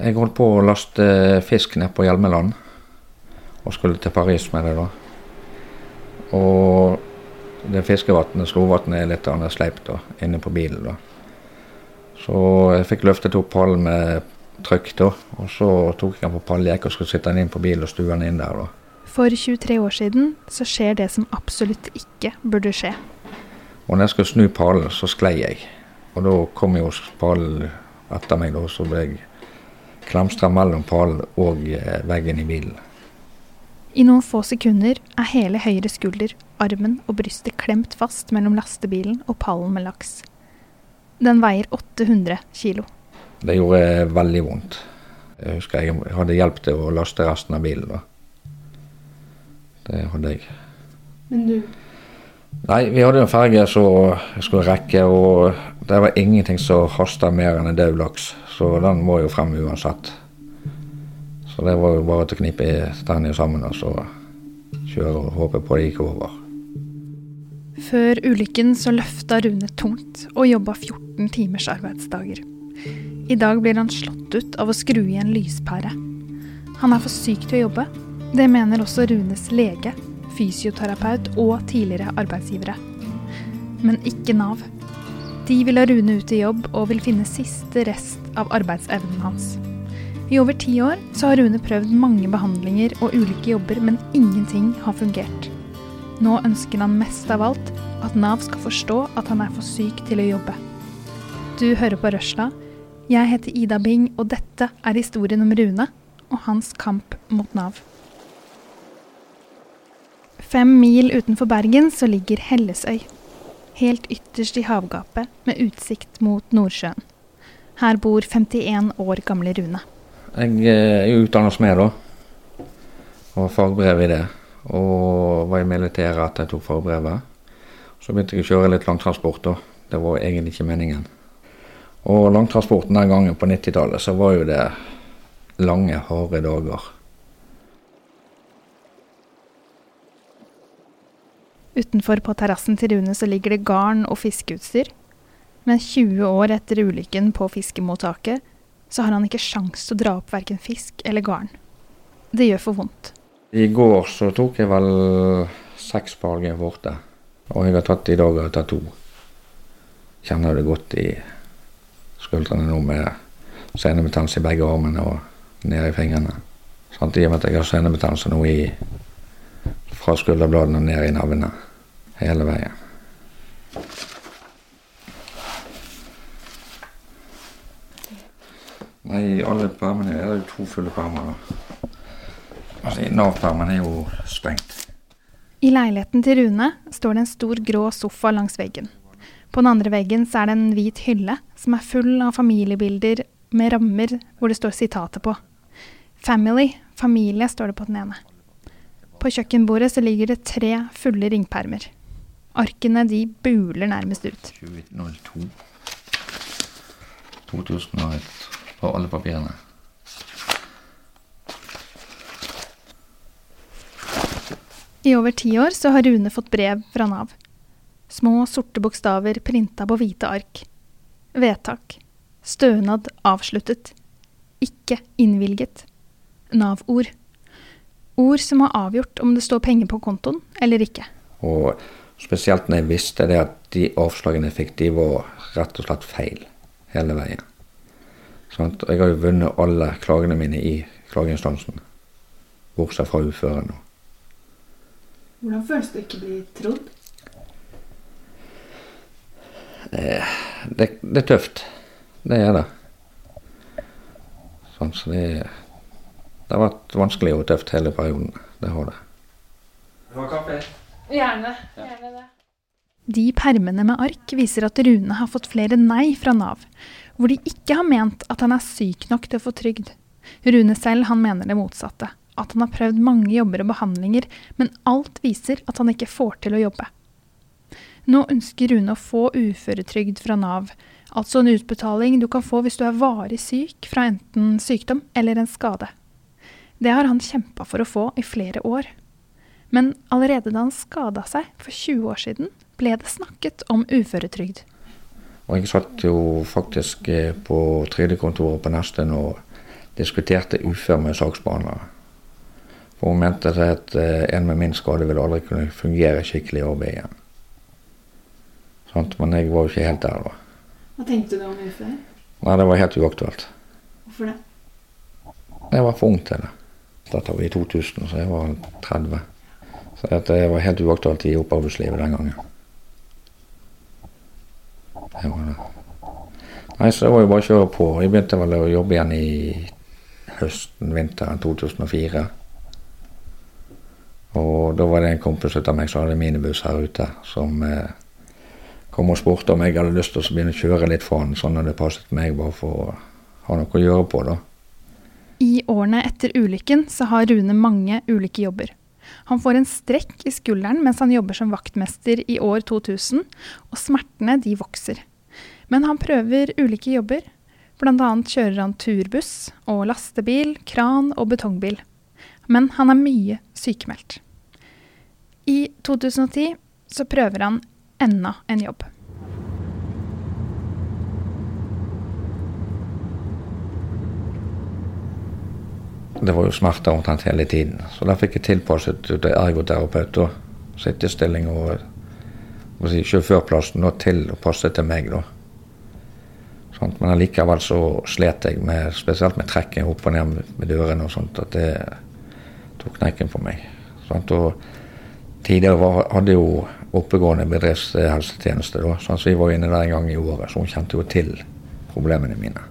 Jeg holdt på å laste fisk ned på Hjelmeland og skulle til Paris med det. da. Og det fiskevannet, Slovatnet, er litt sleipt da, inne på bilen. da. Så jeg fikk løftet opp pallen med trykk, da, og så tok jeg den på palljekk og skulle sitte den inn på bilen og stue den inn der. da. For 23 år siden så skjer det som absolutt ikke burde skje. Og når jeg skulle snu pallen, så sklei jeg. Og da kom jo pallen etter meg, da, så ble jeg klamstra mellom pallen og eh, veggen i bilen. I noen få sekunder er hele høyre skulder, armen og brystet klemt fast mellom lastebilen og pallen med laks. Den veier 800 kilo. Det gjorde veldig vondt. Jeg husker jeg hadde hjelp til å laste resten av bilen. da. Det hadde jeg. Men du Nei, vi hadde en ferge som jeg skulle rekke, og det var ingenting som hasta mer enn en død laks. Så den må jo frem uansett. Så det var jo bare å knipe tennene sammen og så kjøre og håpe på det gikk over. Før ulykken så løfta Rune tungt og jobba 14 timers arbeidsdager. I dag blir han slått ut av å skru i en lyspære. Han er for syk til å jobbe. Det mener også Runes lege, fysioterapeut og tidligere arbeidsgivere. Men ikke Nav. De vil ha Rune ut i jobb og vil finne siste rest av arbeidsevnen hans. I over ti år så har Rune prøvd mange behandlinger og ulike jobber, men ingenting har fungert. Nå ønsker han mest av alt at Nav skal forstå at han er for syk til å jobbe. Du hører på Røsla. Jeg heter Ida Bing, og dette er historien om Rune og hans kamp mot Nav. Fem mil utenfor Bergen så ligger Hellesøy. Helt ytterst i havgapet med utsikt mot Nordsjøen. Her bor 51 år gamle Rune. Jeg eh, er utdannet smed, da. Og har fagbrev i det. Og var i militæret etter jeg tok fagbrevet. Så begynte jeg å kjøre litt langtransport, da. Det var egentlig ikke meningen. Og langtransporten den gangen på 90-tallet, så var jo det lange, harde dager. Utenfor på terrassen til Rune så ligger det garn og fiskeutstyr. Men 20 år etter ulykken på fiskemottaket, så har han ikke sjans til å dra opp verken fisk eller garn. Det gjør for vondt. I går så tok jeg vel seks farger borte. Og jeg har tatt i dag har jeg to. Kjenner det godt i skuldrene nå med senebetennelse i begge armene og nede i fingrene. Samtidig med at jeg har senebetennelse nå i fra skulderbladene og ned i navene hele veien. Nei, i alle permene er det jo to fulle permer. Altså, Nav-permen er jo sprengt. I leiligheten til Rune står det en stor grå sofa langs veggen. På den andre veggen så er det en hvit hylle som er full av familiebilder med rammer hvor det står sitater på. Family, familie, står det på den ene. På kjøkkenbordet så ligger det tre fulle ringpermer. Arkene de buler nærmest ut. 2002. 2001 på alle papirene. I over ti år så har Rune fått brev fra Nav. Små, sorte bokstaver printa på hvite ark. Vedtak. Stønad avsluttet. Ikke innvilget. Nav-ord. Ord som har avgjort om det står penger på kontoen eller ikke. Og spesielt når jeg visste det at de avslagene jeg fikk, de var rett og slett feil hele veien. Sånn at jeg har jo vunnet alle klagene mine i klageinstansen. Bortsett fra uføre nå. Hvordan føles det å ikke bli trodd? Det, det, det er tøft. Det er det. Sånn, så det, det har vært vanskelig og tøft hele perioden. Det har det. Gjerne. Gjerne det. De permene med ark viser at Rune har fått flere nei fra Nav, hvor de ikke har ment at han er syk nok til å få trygd. Rune selv han mener det motsatte, at han har prøvd mange jobber og behandlinger, men alt viser at han ikke får til å jobbe. Nå ønsker Rune å få uføretrygd fra Nav, altså en utbetaling du kan få hvis du er varig syk fra enten sykdom eller en skade. Det har han kjempa for å få i flere år. Men allerede da han skada seg for 20 år siden, ble det snakket om uføretrygd. Og jeg satt jo faktisk eh, på trygdekontoret på Nesten og diskuterte ufør med saksbehandlere. For hun mente at eh, en med min skade ville aldri kunne fungere skikkelig i arbeid igjen. Sånt, men jeg var jo ikke helt der da. Hva tenkte du om ufør? Nei, det var helt uaktuelt. Hvorfor det? Jeg var for ung til det. Dette var i 2000, så jeg var 30. Så det var helt uaktuelt i opparbeidslivet den gangen. Det var det. Nei, så det var jo bare å kjøre på. Jeg begynte vel å jobbe igjen i høsten, vinteren 2004. Og da var det en kompis av meg som hadde minibuss her ute, som eh, kom og spurte om jeg hadde lyst til å begynne å kjøre litt for han, sånn at det passet meg, bare for å ha noe å gjøre på, da. I årene etter ulykken så har Rune mange ulike jobber. Han får en strekk i skulderen mens han jobber som vaktmester i år 2000, og smertene de vokser. Men han prøver ulike jobber. Bl.a. kjører han turbuss og lastebil, kran og betongbil. Men han er mye sykemeldt. I 2010 så prøver han enda en jobb. Det var jo smerter omtrent hele tiden. Så da fikk jeg tilpasset ergoterapeut og sittestilling og, og si, sjåførplassen til å passe til meg. da. Sånt, men allikevel så slet jeg med, spesielt med trekking opp og ned med dørene og sånt, at det tok knekken på meg. Sånt, og Tidligere var, hadde jo oppegående bedriftshelsetjeneste, da, så vi var inne der en gang i året, så hun kjente jo til problemene mine.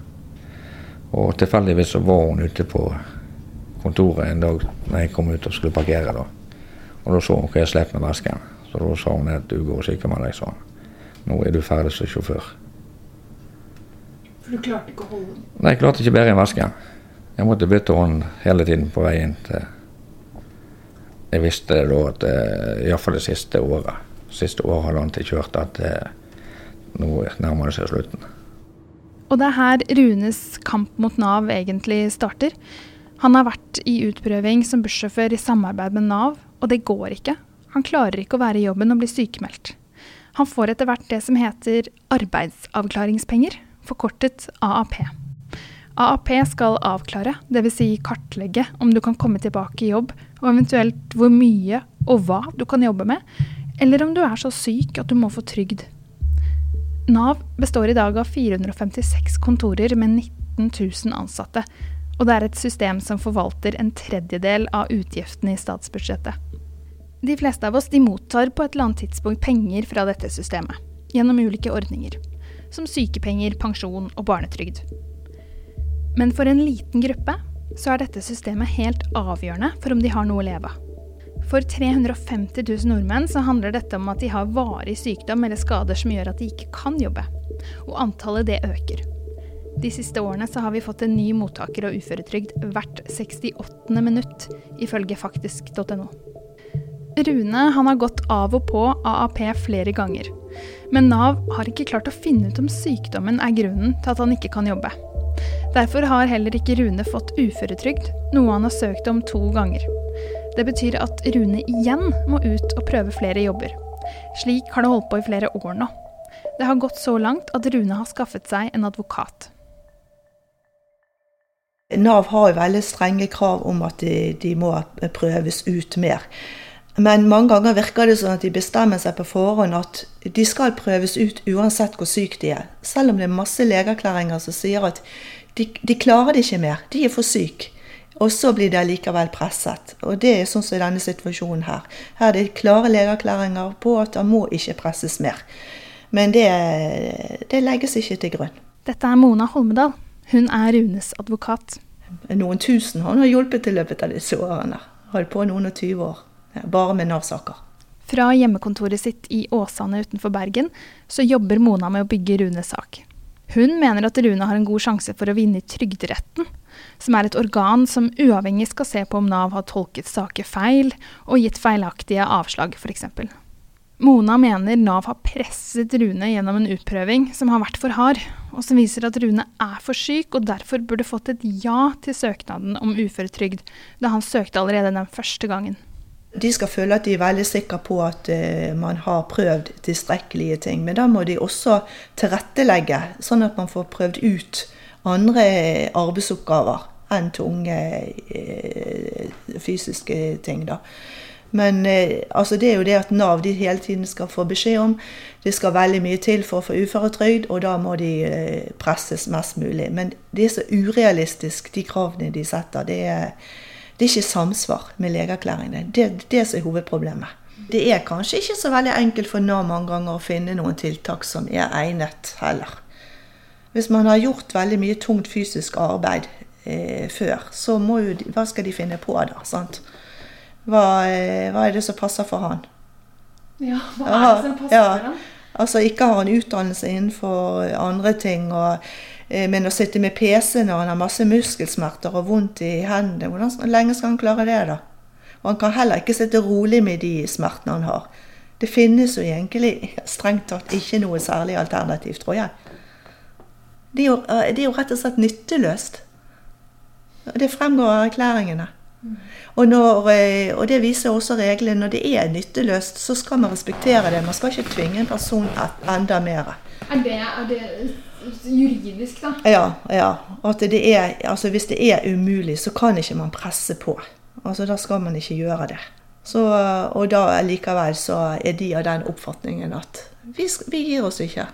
Og tilfeldigvis så var hun ute på kontoret en dag når jeg kom ut og skulle parkere. da. Og da så hun hva jeg slet med vesken. Så da sa hun at du går og sykemeld deg, sa Nå er du ferdig som sjåfør. For du klarte ikke å holde den? Nei, jeg klarte ikke bære enn vesken. Jeg måtte bytte hånd hele tiden på vei inn til Jeg visste da at eh, iallfall det siste året, siste året halvannet jeg kjørte, at eh, nå nærmer det seg slutten. Og det er her Runes kamp mot Nav egentlig starter. Han har vært i utprøving som bussjåfør i samarbeid med Nav, og det går ikke. Han klarer ikke å være i jobben og bli sykemeldt. Han får etter hvert det som heter arbeidsavklaringspenger, forkortet AAP. AAP skal avklare, dvs. Si kartlegge om du kan komme tilbake i jobb, og eventuelt hvor mye og hva du kan jobbe med, eller om du er så syk at du må få trygd. Nav består i dag av 456 kontorer med 19 000 ansatte, og det er et system som forvalter en tredjedel av utgiftene i statsbudsjettet. De fleste av oss de mottar på et eller annet tidspunkt penger fra dette systemet, gjennom ulike ordninger, som sykepenger, pensjon og barnetrygd. Men for en liten gruppe så er dette systemet helt avgjørende for om de har noe å leve av. For 350 000 nordmenn så handler dette om at de har varig sykdom eller skader som gjør at de ikke kan jobbe. Og antallet det øker. De siste årene så har vi fått en ny mottaker av uføretrygd hvert 68. minutt, ifølge faktisk.no. Rune han har gått av og på AAP flere ganger. Men Nav har ikke klart å finne ut om sykdommen er grunnen til at han ikke kan jobbe. Derfor har heller ikke Rune fått uføretrygd, noe han har søkt om to ganger. Det betyr at Rune igjen må ut og prøve flere jobber. Slik har det holdt på i flere år nå. Det har gått så langt at Rune har skaffet seg en advokat. Nav har jo veldig strenge krav om at de, de, må prøves ut mer. Men mange ganger virker det sånn at de bestemmer seg på forhånd at de skal prøves ut uansett hvor syke de er. Selv om det er masse legeerklæringer som sier at de, de, klarer det ikke mer, de er for syke. Og så blir de likevel presset. Og det er sånn som i denne situasjonen her. Her er det klare legeerklæringer på at han må ikke presses mer. Men det, det legges ikke til grunn. Dette er Mona Holmedal. Hun er Runes advokat. Noen tusen han har hjulpet i løpet av disse årene. Holdt på noen og tyve år, bare med Nav-saker. Fra hjemmekontoret sitt i Åsane utenfor Bergen så jobber Mona med å bygge Runes sak. Hun mener at Rune har en god sjanse for å vinne i Trygderetten, som er et organ som uavhengig skal se på om Nav har tolket saker feil og gitt feilaktige avslag, f.eks. Mona mener Nav har presset Rune gjennom en utprøving som har vært for hard, og som viser at Rune er for syk og derfor burde fått et ja til søknaden om uføretrygd da han søkte allerede den første gangen. De skal føle at de er veldig sikre på at uh, man har prøvd tilstrekkelige ting. Men da må de også tilrettelegge, sånn at man får prøvd ut andre arbeidsoppgaver. enn tunge eh, fysiske ting. da. Men eh, altså det er jo det at Nav de hele tiden skal få beskjed om det skal veldig mye til for å få uføretrygd, og da må de eh, presses mest mulig. Men det er så urealistisk, de kravene de setter. Det er, det er ikke samsvar med legeerklæringene. Det det som er hovedproblemet. Det er kanskje ikke så veldig enkelt for Nav mange ganger å finne noen tiltak som er egnet heller. Hvis man har gjort veldig mye tungt fysisk arbeid eh, før, så jo Hva skal de finne på da? sant? Hva, eh, hva er det som passer for han? Ja, hva er det som passer Ja. for han? Altså ikke har han utdannelse innenfor andre ting. Og, eh, men å sitte med PC når han har masse muskelsmerter og vondt i hendene, hvordan lenge skal han klare det, da? Og han kan heller ikke sitte rolig med de smertene han har. Det finnes jo egentlig strengt tatt ikke noe særlig alternativ, tror jeg. Det er jo, eh, det er jo rett og slett nytteløst. Det fremgår av erklæringene. Og, når, eh, og det viser også reglene. Når det er nytteløst, så skal man respektere det. Man skal ikke tvinge en person enda mer. Er det, er det juridisk, da? Ja, ja. At det er, altså hvis det er umulig, så kan ikke man presse på. Altså Da skal man ikke gjøre det. Så, og da likevel så er de av den oppfatningen at vi, vi gir oss ikke.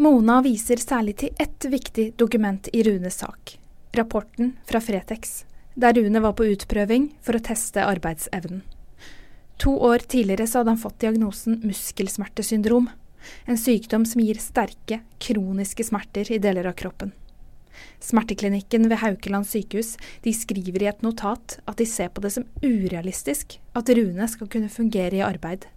Mona viser særlig til ett viktig dokument i Runes sak. Rapporten fra Fretex, der Rune var på utprøving for å teste arbeidsevnen. To år tidligere så hadde han fått diagnosen muskelsmertesyndrom. En sykdom som gir sterke, kroniske smerter i deler av kroppen. Smerteklinikken ved Haukeland sykehus de skriver i et notat at de ser på det som urealistisk at Rune skal kunne fungere i arbeid.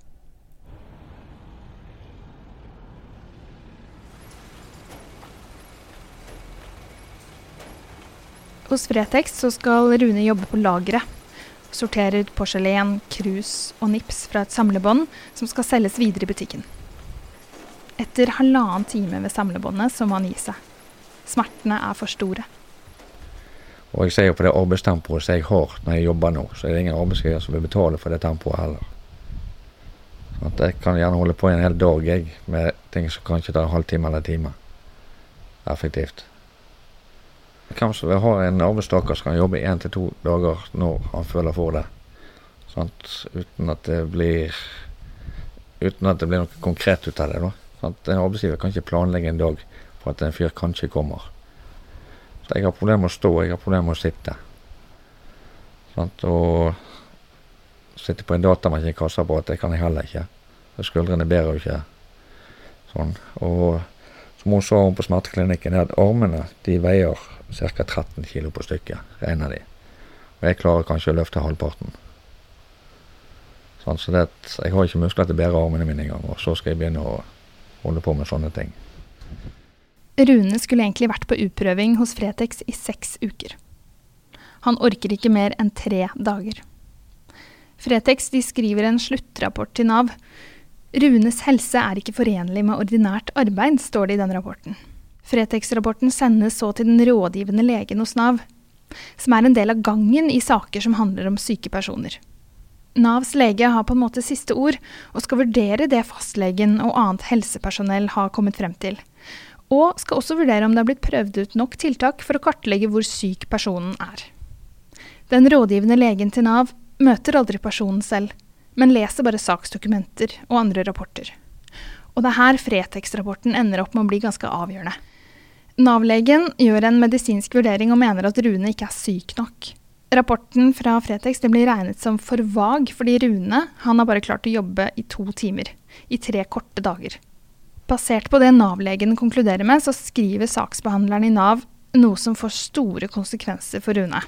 Hos Fretex så skal Rune jobbe på lageret. Sortere ut porselen, krus og nips fra et samlebånd som skal selges videre i butikken. Etter halvannen time ved samlebåndet så må han gi seg. Smertene er for store. Og jeg ser jo på det arbeidstempoet som jeg har når jeg jobber nå, så er det ingen arbeidsgiver som vil betale for det tempoet heller. Sånn jeg kan gjerne holde på en hel dag jeg, med ting som kanskje tar en halvtime eller en time. Effektivt. Hvem som vil ha en arbeidstaker som kan jobbe én til to dager når han føler for det. Sant? Uten at det blir Uten at det blir noe konkret ut av det. Sant? En arbeidsgiver kan ikke planlegge en dag for at en fyr kanskje kommer. Så jeg har problemer med å stå, jeg har problemer med å sitte. Sant? Og sitte på en datamaskin i kassaapparat, det kan jeg heller ikke. Skuldrene bærer jo ikke sånn. Og som hun sa hun på smerteklinikken, er at armene de veier ca. 13 kg på stykket, regner de. Og jeg klarer kanskje å løfte halvparten. Sånn, så det jeg har ikke muskler til å bære armene mine engang, og så skal jeg begynne å holde på med sånne ting. Rune skulle egentlig vært på utprøving hos Fretex i seks uker. Han orker ikke mer enn tre dager. Fretex skriver en sluttrapport til Nav. Runes helse er ikke forenlig med ordinært arbeid, står det i den rapporten. Fretex-rapporten sendes så til den rådgivende legen hos Nav, som er en del av gangen i saker som handler om syke personer. Navs lege har på en måte siste ord, og skal vurdere det fastlegen og annet helsepersonell har kommet frem til og skal også vurdere om det har blitt prøvd ut nok tiltak for å kartlegge hvor syk personen er. Den rådgivende legen til Nav møter aldri personen selv, men leser bare saksdokumenter og andre rapporter. Og det er her Fretex-rapporten ender opp med å bli ganske avgjørende. Nav-legen gjør en medisinsk vurdering og mener at Rune ikke er syk nok. Rapporten fra Fretex blir regnet som for vag, fordi Rune han har bare klart å jobbe i to timer, i tre korte dager. Basert på det Nav-legen konkluderer med, så skriver saksbehandleren i Nav noe som får store konsekvenser for Rune.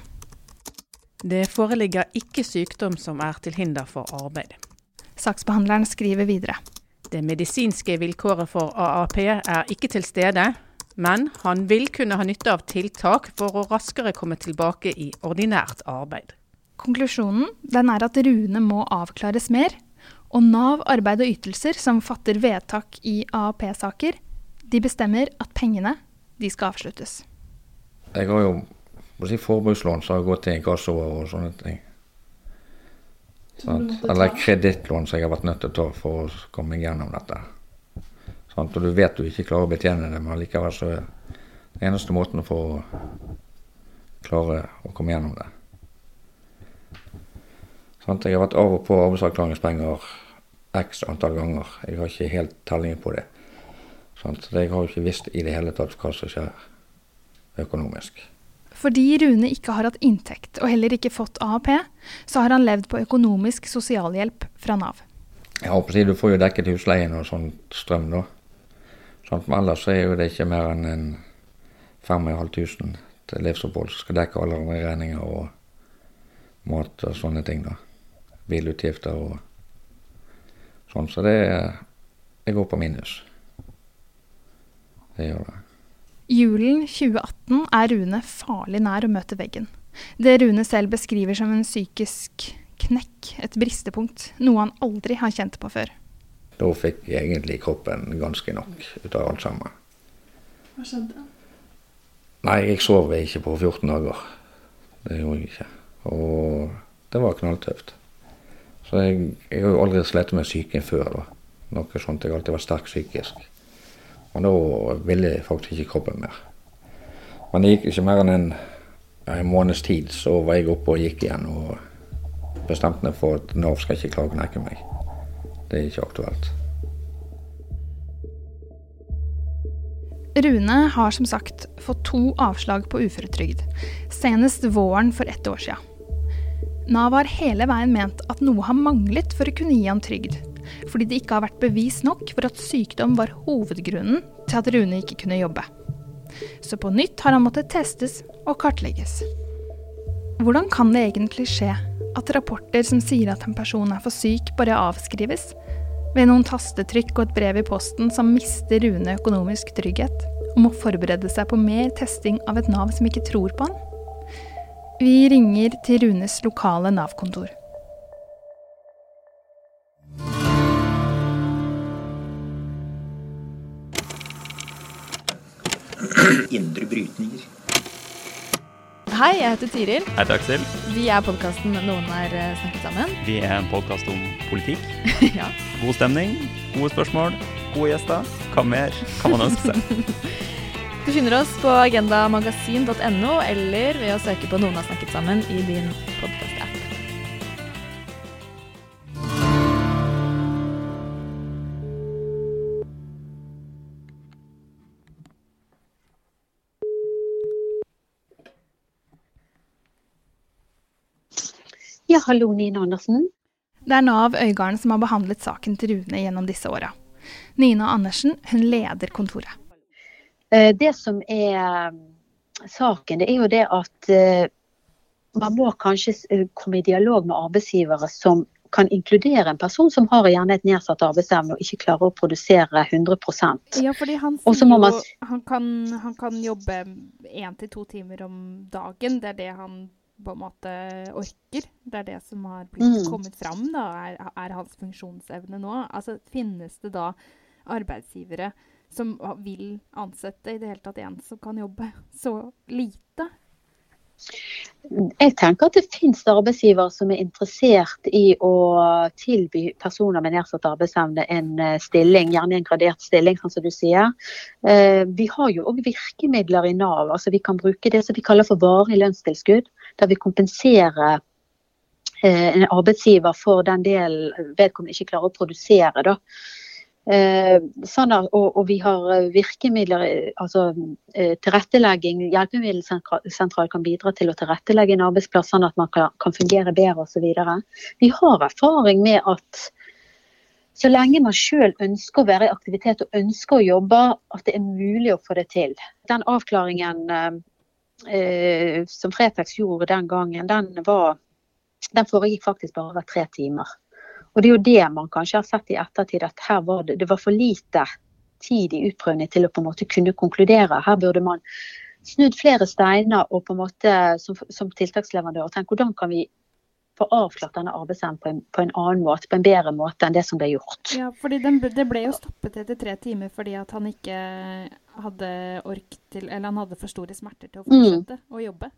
Det foreligger ikke sykdom som er til hinder for arbeid. Saksbehandleren skriver videre. Det medisinske vilkåret for AAP er ikke til stede, men han vil kunne ha nytte av tiltak for å raskere komme tilbake i ordinært arbeid. Konklusjonen den er at Rune må avklares mer, og Nav arbeid og ytelser som fatter vedtak i AAP-saker, de bestemmer at pengene de skal avsluttes. Jeg har jo si, forbrukslån som har gått til inkasso og sånne ting. Sant? Eller kredittlån som jeg har vært nødt til å ta for å komme gjennom dette. Sant? Og du vet du ikke klarer å betjene det, men likevel så er det eneste måten å få klare å komme gjennom det. Sant? Jeg har vært av og på arbeidsavklaringspenger x antall ganger. Jeg har ikke helt tellingen på det. Sant? Jeg har jo ikke visst i det hele tatt hva som skjer økonomisk. Fordi Rune ikke har hatt inntekt og heller ikke fått AAP, så har han levd på økonomisk sosialhjelp fra Nav. Jeg håper å si, Du får jo dekket husleien og sånn strøm, da. Sånn, som ellers er jo det ikke mer enn en 5500 til livsopphold som skal dekke alle regninger og mat og sånne ting. da. Bilutgifter og sånn. Så det Jeg går på minus. Det gjør det. Julen 2018 er Rune farlig nær å møte veggen. Det Rune selv beskriver som en psykisk knekk, et bristepunkt, noe han aldri har kjent på før. Da fikk egentlig kroppen ganske nok ut av alt sammen. Hva skjedde? Nei, jeg sov ikke på 14 dager. Det gjorde jeg ikke. Og det var knalltøft. Så jeg, jeg har jo aldri slitt med psyken før. da. Noe sånt. Jeg har alltid vært sterk psykisk. Og da ville jeg faktisk ikke kroppen mer. Men det gikk ikke mer enn en, en måneds tid, så var jeg oppe og gikk igjen. Og bestemte meg for at Nav skal ikke klare å knekke meg. Det er ikke aktuelt. Rune har som sagt fått to avslag på uføretrygd, senest våren for ett år siden. Nav har hele veien ment at noe har manglet for å kunne gi ham trygd, fordi det ikke har vært bevis nok for at sykdom var hovedgrunnen til at Rune ikke kunne jobbe. Så på nytt har han måttet testes og kartlegges. Hvordan kan det egentlig skje at rapporter som sier at en person er for syk, bare avskrives? Ved noen tastetrykk og et brev i posten som mister Rune økonomisk trygghet, og må forberede seg på mer testing av et Nav som ikke tror på han? Vi ringer til Runes lokale Nav-kontor. Indre brytninger. Hei, jeg heter Tiril. Jeg heter Aksel. Vi er podkasten Noen har eh, snakket sammen. Vi er en podkast om politikk. ja. God stemning, gode spørsmål, gode gjester. Hva mer kan man ønske seg? Du finner oss på agendamagasin.no eller ved å søke på Noen har snakket sammen i din podkast-app. Hallo, Nina Andersen. Det er Nav Øygarden som har behandlet saken til Rune gjennom disse åra. Nina Andersen hun leder kontoret. Eh, Det som er mm, saken, det er jo det at eh, man må kanskje eh, komme i dialog med arbeidsgivere som kan inkludere en person som har gjerne et nedsatt arbeidsevne og ikke klarer å produsere 100 Ja, fordi han sier man jo han kan, han kan jobbe én til to timer om dagen. Det er det han på en måte orker. Det er det som har blitt Mm. kommet fram, da, er, er hans funksjonsevne nå. Altså, finnes det da arbeidsgivere som vil ansette i det hele tatt en som kan jobbe så lite? Jeg tenker at det finnes arbeidsgivere som er interessert i å tilby personer med nedsatt arbeidsevne en eh, stilling, gjerne en gradert stilling, sånn som du sier. Eh, Vi har jo òg virkemidler i Nav. altså Vi kan bruke det som vi kaller for varig lønnstilskudd. Der vi kompenserer eh, en arbeidsgiver for den delen vedkommende ikke klarer å produsere. da. Eh, sånn at, og, og vi har virkemidler, altså eh, tilrettelegging. Hjelpemiddelsentral kan bidra til å tilrettelegge en arbeidsplass sånn at man kan, kan fungere bedre osv. Vi har erfaring med at så lenge man sjøl ønsker å være i aktivitet og ønsker å jobbe, at det er mulig å få det til. Den avklaringen eh, som Fretex gjorde den gangen, den, var, den foregikk faktisk bare over tre timer. Og det er jo det man kanskje har sett i ettertid, at her var det, det var for lite tid i utprøvning til å på en måte kunne konkludere. Her burde man snudd flere steiner og på en måte som, som tiltaksleverandør tenkt hvordan kan vi få avklart denne arbeidsevnen på, på en annen måte, på en bedre måte enn det som ble gjort. Ja, fordi den, det ble jo stoppet etter tre timer fordi at han ikke hadde ork til Eller han hadde for store smerter til å fortsette å jobbe.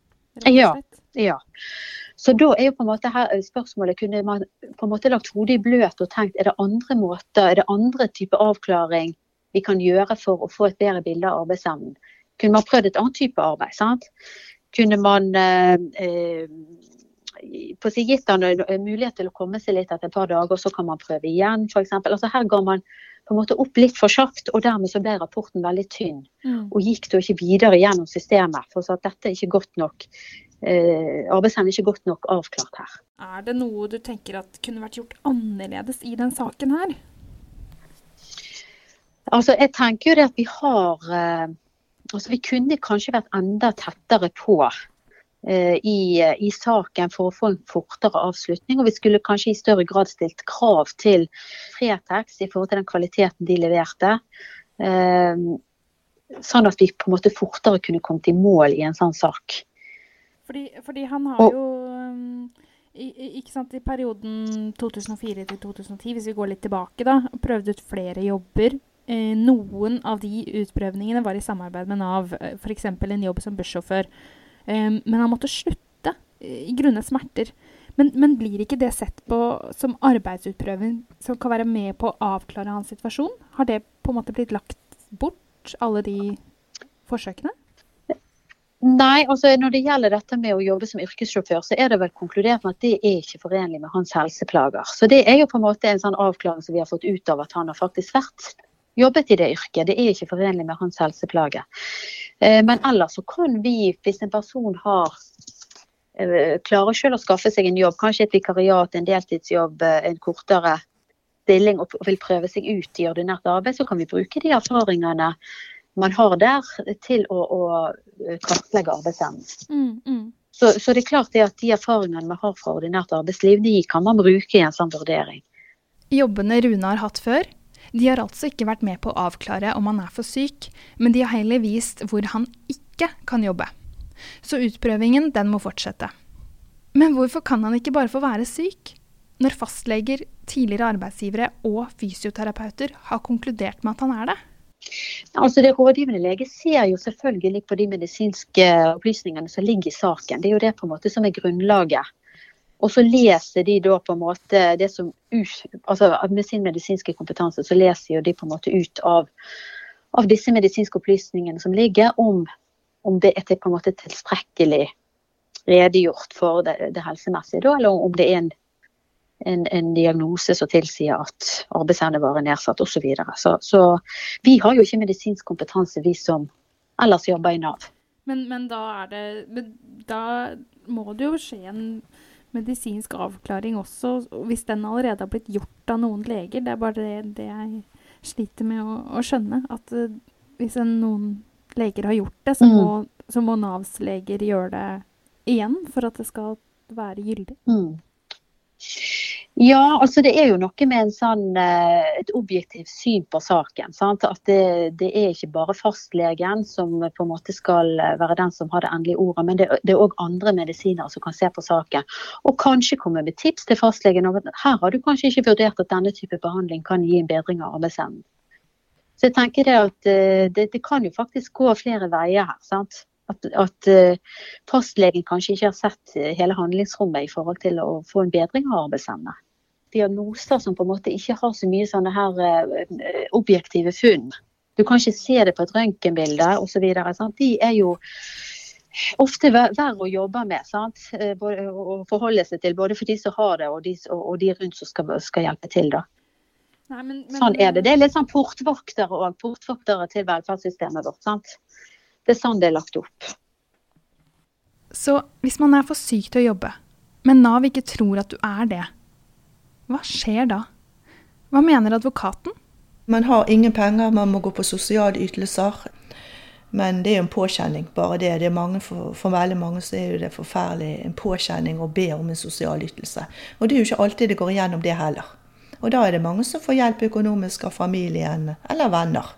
Ja. Ja. Så da er jo på en måte her spørsmålet kunne man på en måte lagt hodet i bløt og tenkt er det andre måter, er det andre type avklaring vi kan gjøre for å få et bedre bilde av arbeidsevnen? Kunne man prøvd et annet type arbeid? sant? kunne man eh, på seg gitt han mulighet til å komme seg litt etter et par dager, så kan man prøve igjen, f.eks. Altså, her ga man på en måte opp litt for kjapt, og dermed så ble rapporten veldig tynn. Mm. Og gikk da ikke videre gjennom systemet, for så at dette er ikke godt nok eh, arbeidsevnen er ikke godt nok avklart her. Er det noe du tenker at kunne vært gjort annerledes i den saken her? Altså, jeg tenker jo det at vi har eh, Altså, vi kunne kanskje vært enda tettere på i, i saken for å få en fortere avslutning. Og vi skulle kanskje i større grad stilt krav til Fretex i forhold til den kvaliteten de leverte. Eh, sånn at vi på en måte fortere kunne kommet i mål i en sånn sak. Fordi, fordi han har jo ikke sant, I perioden 2004 til 2010, hvis vi går litt tilbake, da, prøvde ut flere jobber. Eh, noen av de utprøvningene var i samarbeid med Nav, eh, f.eks. en jobb som bussjåfør. Eh, men han måtte slutte eh, i grunne smerter. Men, men blir ikke det sett på som arbeidsutprøving som kan være med på å avklare hans situasjon? Har det på en måte blitt lagt bort, alle de forsøkene? Nei, altså når det gjelder dette med å jobbe som yrkessjåfør, så er det vel konkludert med at det er ikke forenlig med hans helseplager. Så det er jo på en måte en sånn avklaring som vi har fått ut av at han har faktisk vært jobbet i det yrket. Det er ikke forenlig med hans helseplage. Eh, Men ellers så kan vi, hvis en person har eh, klarer selv å skaffe seg en jobb, kanskje et vikariat, en deltidsjobb, eh, en kortere stilling og vil prøve seg ut i ordinært arbeid, så kan vi bruke de erfaringene man har der til å, å kartlegge arbeidsevnen. Mm, mm. Så, så det er klart det at de erfaringene man har fra ordinært arbeidsliv, de kan man bruke i en sånn vurdering. Jobbene Rune har hatt før, de har altså ikke vært med på å avklare om han er for syk, men de har heller vist hvor han ikke kan jobbe. Så utprøvingen, den må fortsette. Men hvorfor kan han ikke bare få være syk? Når fastleger, tidligere arbeidsgivere og fysioterapeuter har konkludert med at han er det? Altså det Rådgivende lege ser jo selvfølgelig på de medisinske opplysningene som ligger i saken. Det er jo det på en måte som er grunnlaget. Og så leser de da på en måte det som altså Med sin medisinske kompetanse så leser jo de på en måte ut av, av disse medisinske opplysningene som ligger, om, om det er på en måte tilstrekkelig redegjort for det, det helsemessige, da, eller om det er en, en, en diagnose som tilsier at arbeidsevne var nedsatt osv. Så, videre. så Så vi har jo ikke medisinsk kompetanse, vi som ellers jobber i Nav. Men, men da er det men Da må det jo skje en medisinsk avklaring også, hvis den allerede har blitt gjort av noen leger. Det er bare det, det jeg sliter med å, å skjønne. At uh, hvis en, noen leger har gjort det, så Mm. må, så må Navs leger gjøre det igjen for at det skal være gyldig. Mm. Ja, altså det er jo noe med sånn, eh, et objektivt syn på saken. Sant? At det, det er ikke bare fastlegen som på en måte skal eh, være den som har det endelige ordet, men det, er òg andre medisinere som kan se på saken. Og kanskje komme med tips til fastlegen om at her har du kanskje ikke vurdert at denne type behandling kan gi en bedring av arbeidsevnen. Så jeg tenker det at eh, det, det kan jo faktisk gå flere veier her. sant? At, at fastlegen kanskje ikke har sett hele handlingsrommet i forhold til å få en bedring av arbeidsevne. Diagnoser som på en måte ikke har så mye sånne her eh, objektive funn. Du kan ikke se det på et røntgenbilde osv. De er jo ofte verre å jobbe med. Sant? Eh, Både, å forholde seg til både for de som har det og de, og, og de rundt som skal, skal hjelpe til. da. Nei, men, men, Sånn er det. Det er litt sånn portvoktere og portvoktere til velferdssystemet vårt. sant? Det er sånn det er lagt opp. Så hvis man er for syk til å jobbe, men Nav ikke tror at du er det, hva skjer da? Hva mener advokaten? Man har ingen penger, man må gå på sosiale ytelser. Men det er jo en påkjenning, bare det. det mange for, for veldig mange så er det forferdelig en påkjenning å be om en sosial ytelse. Og det er jo ikke alltid det går igjennom det heller. Og da er det mange som får hjelp økonomisk av familien eller venner.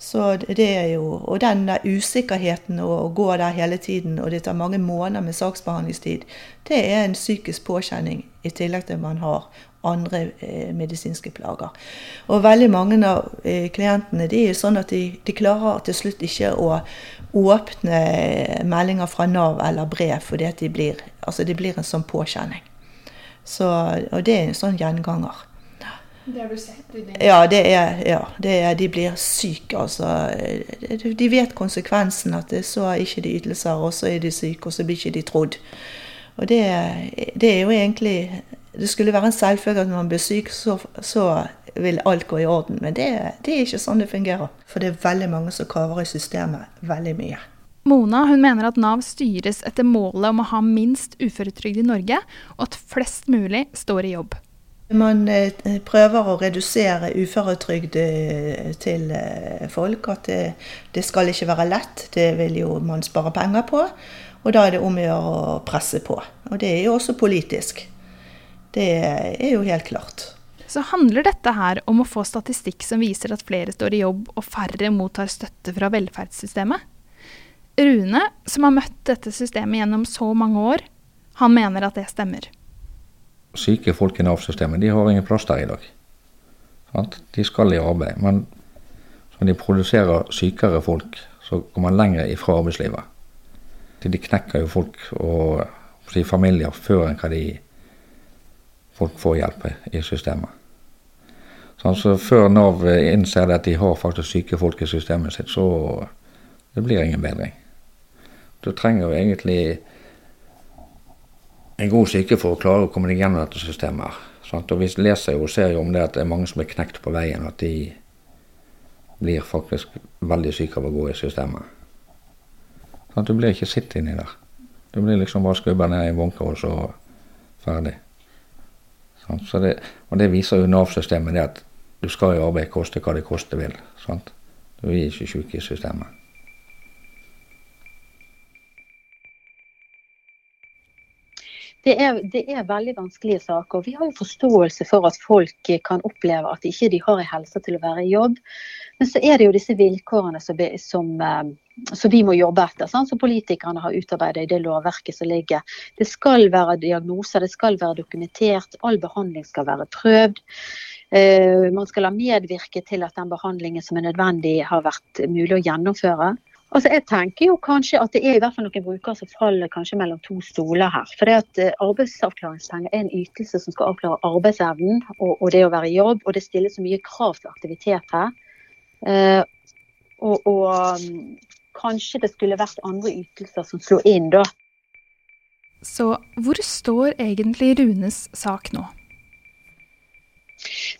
Så det er jo, Og den der usikkerheten å gå der hele tiden, og det tar mange måneder med saksbehandlingstid, det er en psykisk påkjenning i tillegg til at man har andre eh, medisinske plager. Og veldig mange av eh, klientene de er sånn at de, de klarer til slutt ikke å åpne meldinger fra Nav eller brev, fordi at de blir, altså det blir en sånn påkjenning. Så, og det er en sånn gjenganger. Det har du sett i din Ja, det er, ja det er, de blir syke, altså. De vet konsekvensen, at det, så er ikke de ytelser, og så er de syke, og så blir ikke de trodd. Og det, det er jo egentlig Det skulle være en selvfølge at når man blir syk, så, så vil alt gå i orden. Men det, det, er ikke sånn det fungerer. For det er veldig mange som kaver i systemet veldig mye. Mona hun mener at Nav styres etter målet om å ha minst uføretrygd i Norge, og at flest mulig står i jobb. Man eh, prøver å redusere uføretrygd eh, til eh, folk. At det, det, skal ikke være lett. Det vil jo man spare penger på. Og da er det om å gjøre å presse på. Og det er jo også politisk. Det er jo helt klart. Så handler dette her om å få statistikk som viser at flere står i jobb og færre mottar støtte fra velferdssystemet? Rune, som har møtt dette systemet gjennom så mange år, han mener at det stemmer syke folk i Nav-systemet de har ingen plass der i dag. De skal i arbeid. Men når de produserer sykere folk, så kommer man lenger ifra arbeidslivet. De knekker jo folk og familier før enn hva de folk får hjelp i systemet. Så altså, før Nav innser at de har faktisk syke folk i systemet sitt, så det blir ingen bedring. Du trenger jo egentlig en god syke for å klare å komme deg gjennom dette systemet. Sant? Og Vi leser jo og ser jo om det at det er mange som er knekt på veien, at de blir faktisk veldig syke av å gå i systemet. Sant? Du blir ikke sittet inni der. Du blir liksom bare skubba ned i en bunker, og så ferdig. Sånn, Så det, og det viser jo Nav-systemet, det at du skal i arbeid koste hva det koste vil. Sant? Du er ikke syk i systemet. Det er, det er, veldig vanskelige saker. Vi har jo forståelse for at folk kan oppleve at ikke de har en helse til å være i jobb. Men så er det jo disse vilkårene som, som, eh, som vi må jobbe etter. Sånn Som politikerne har utarbeidet i det lovverket som ligger. Det skal være diagnoser, det skal være dokumentert. All behandling skal være prøvd. Uh, man skal ha medvirke til at den behandlingen som er nødvendig, har vært mulig å gjennomføre. Altså, jeg tenker jo kanskje at det er i hvert fall noen brukere som faller kanskje mellom to stoler her. For det at eh, arbeidsavklaringspenger er en ytelse som skal avklare arbeidsevnen og, og, det å være i jobb. Og det stilles så mye krav til aktivitet her. Eh, og, og kanskje det skulle vært andre ytelser som slo inn da. Så hvor står egentlig Runes sak nå?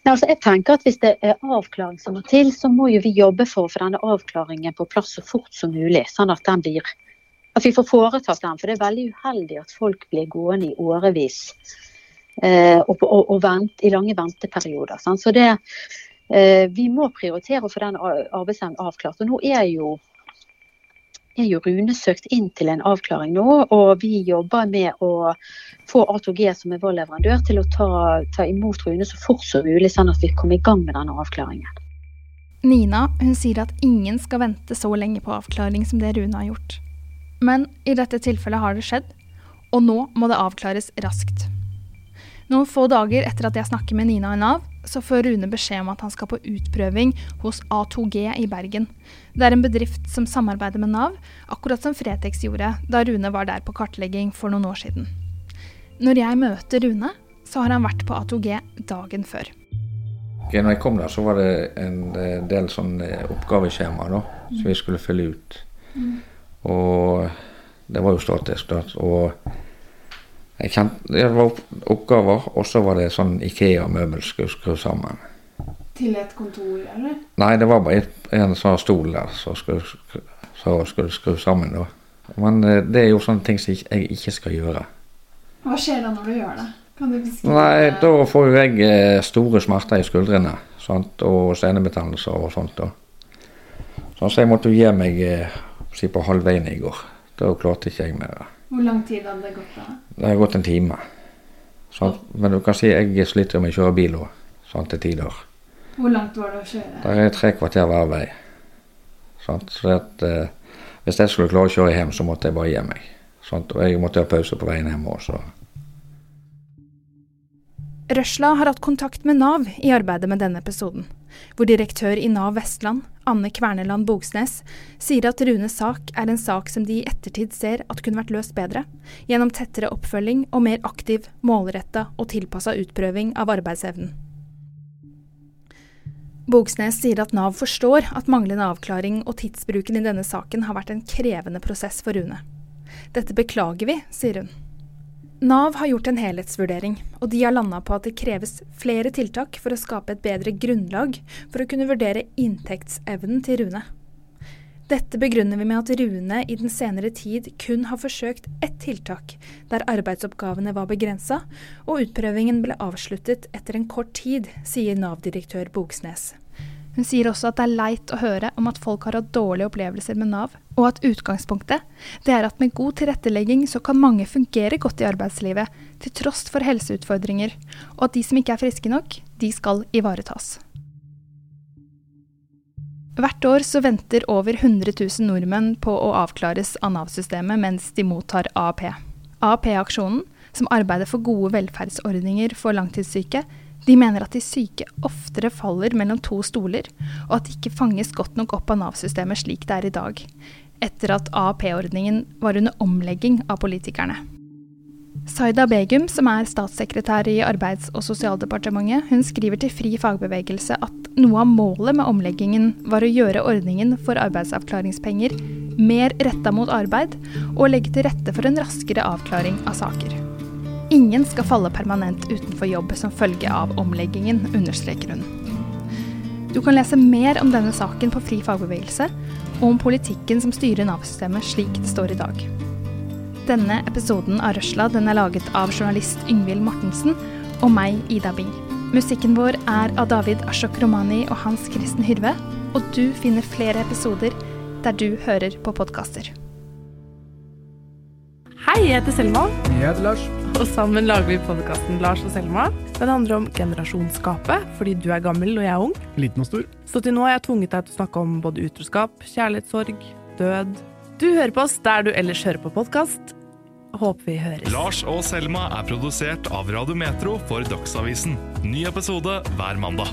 Nei, altså jeg tenker at Hvis det er avklaring som må til, så må jo vi jobbe for å få denne avklaringen på plass så fort som mulig. sånn at den blir at vi får foretatt den. For det er veldig uheldig at folk blir gående i årevis eh, og, og, og vent, i lange venteperioder. Sånn. Så det, eh, Vi må prioritere å få den arbeidsevnen avklart. Og nå er jo er jo Rune søkt inn til en avklaring nå, og vi jobber med å få A2G, som er vår leverandør, til å ta, ta imot Rune så fort som mulig, sånn at vi kommer i gang med denne avklaringen. Nina hun sier at ingen skal vente så lenge på avklaring som det Rune har gjort. Men i dette tilfellet har det skjedd, og nå må det avklares raskt. Noen få dager etter at jeg snakker med Nina i Nav, så får Rune beskjed om at han skal på utprøving hos A2G i Bergen. Det er en bedrift som samarbeider med Nav, akkurat som Fretex gjorde da Rune var der på kartlegging for noen år siden. Når jeg møter Rune, så har han vært på A2G dagen før. Okay, når jeg kom der, så var det en del sånne oppgaveskjemaer da, som vi skulle fylle ut. Mm. Og det var jo statisk. da, og jeg kjente, det var oppgaver, og så var det sånn Ikea-møbel skulle skru sammen. Til et kontor, eller? Nei, det var bare en sånn stol der som skulle, skulle skru sammen. da. Men eh, det er jo sånne ting som jeg ikke skal gjøre. Hva skjer da når du gjør det? Kan du beskrive Nei, Da får jo jeg eh, store smerter i skuldrene sant? og senebetennelser og sånt. da. Så jeg måtte jo gi meg eh, si på halvveien i går. Da klarte ikke jeg mer. Hvor lang tid hadde det gått da? Det har gått en time. Sånn. Men du kan si jeg sliter med å kjøre bil òg, sånn til tider. Hvor langt var det å kjøre? Det er tre kvarter hver vei. Sånn. Så at, eh, hvis jeg skulle klare å kjøre hjem, så måtte jeg bare gi meg. Sånn. Og jeg måtte ha pause på veien hjem òg, Røsla har hatt kontakt med Nav i arbeidet med denne episoden, hvor direktør i Nav Vestland, Anne Kverneland Bogsnes, sier at Runes sak er en sak som de i ettertid ser at kunne vært løst bedre, gjennom tettere oppfølging og mer aktiv, målretta og tilpassa utprøving av arbeidsevnen. Bogsnes sier at Nav forstår at manglende avklaring og tidsbruken i denne saken har vært en krevende prosess for Rune. Dette beklager vi, sier hun. Nav har gjort en helhetsvurdering, og de har landa på at det kreves flere tiltak for å skape et bedre grunnlag for å kunne vurdere inntektsevnen til Rune. Dette begrunner vi med at Rune i den senere tid kun har forsøkt ett tiltak, der arbeidsoppgavene var begrensa, og utprøvingen ble avsluttet etter en kort tid, sier Nav-direktør Bogsnes. Hun sier også at det er leit å høre om at folk har hatt dårlige opplevelser med Nav, og at utgangspunktet det er at med god tilrettelegging så kan mange fungere godt i arbeidslivet, til tross for helseutfordringer, og at de som ikke er friske nok, de skal ivaretas. Hvert år så venter over 100 000 nordmenn på å avklares av Nav-systemet mens de mottar AAP. AAP-aksjonen, som arbeider for gode velferdsordninger for langtidssyke, de mener at de syke oftere faller mellom to stoler, og at de ikke fanges godt nok opp av Nav-systemet slik det er i dag, etter at AAP-ordningen var under omlegging av politikerne. Saida Begum, som er statssekretær i Arbeids- og sosialdepartementet, hun skriver til Fri fagbevegelse at noe av målet med omleggingen var å gjøre ordningen for arbeidsavklaringspenger mer retta mot arbeid, og legge til rette for en raskere avklaring av saker. Ingen skal falle permanent utenfor jobb som følge av omleggingen, understreker hun. Du kan lese mer om denne saken på Fri fagbevegelse, og om politikken som styrer Nav-systemet slik det står i dag. Denne episoden av Røsla den er laget av journalist Yngvild Mortensen og meg, Ida Bing. Musikken vår er av David Ashok Romani og Hans Kristen Hyrve, og du finner flere episoder der du hører på podkaster. Hei, jeg heter Selma. Jeg heter Lars. Og sammen lager vi podkasten Lars og Selma. Den handler om generasjonsskapet, fordi du er gammel og jeg er ung. Liten og stor. Så til nå har jeg tvunget deg til å snakke om både utroskap, kjærlighetssorg, død. Du hører på oss der du ellers hører på podkast. Håper vi høres. Lars og Selma er produsert av Radio Metro for Dagsavisen. Ny episode hver mandag.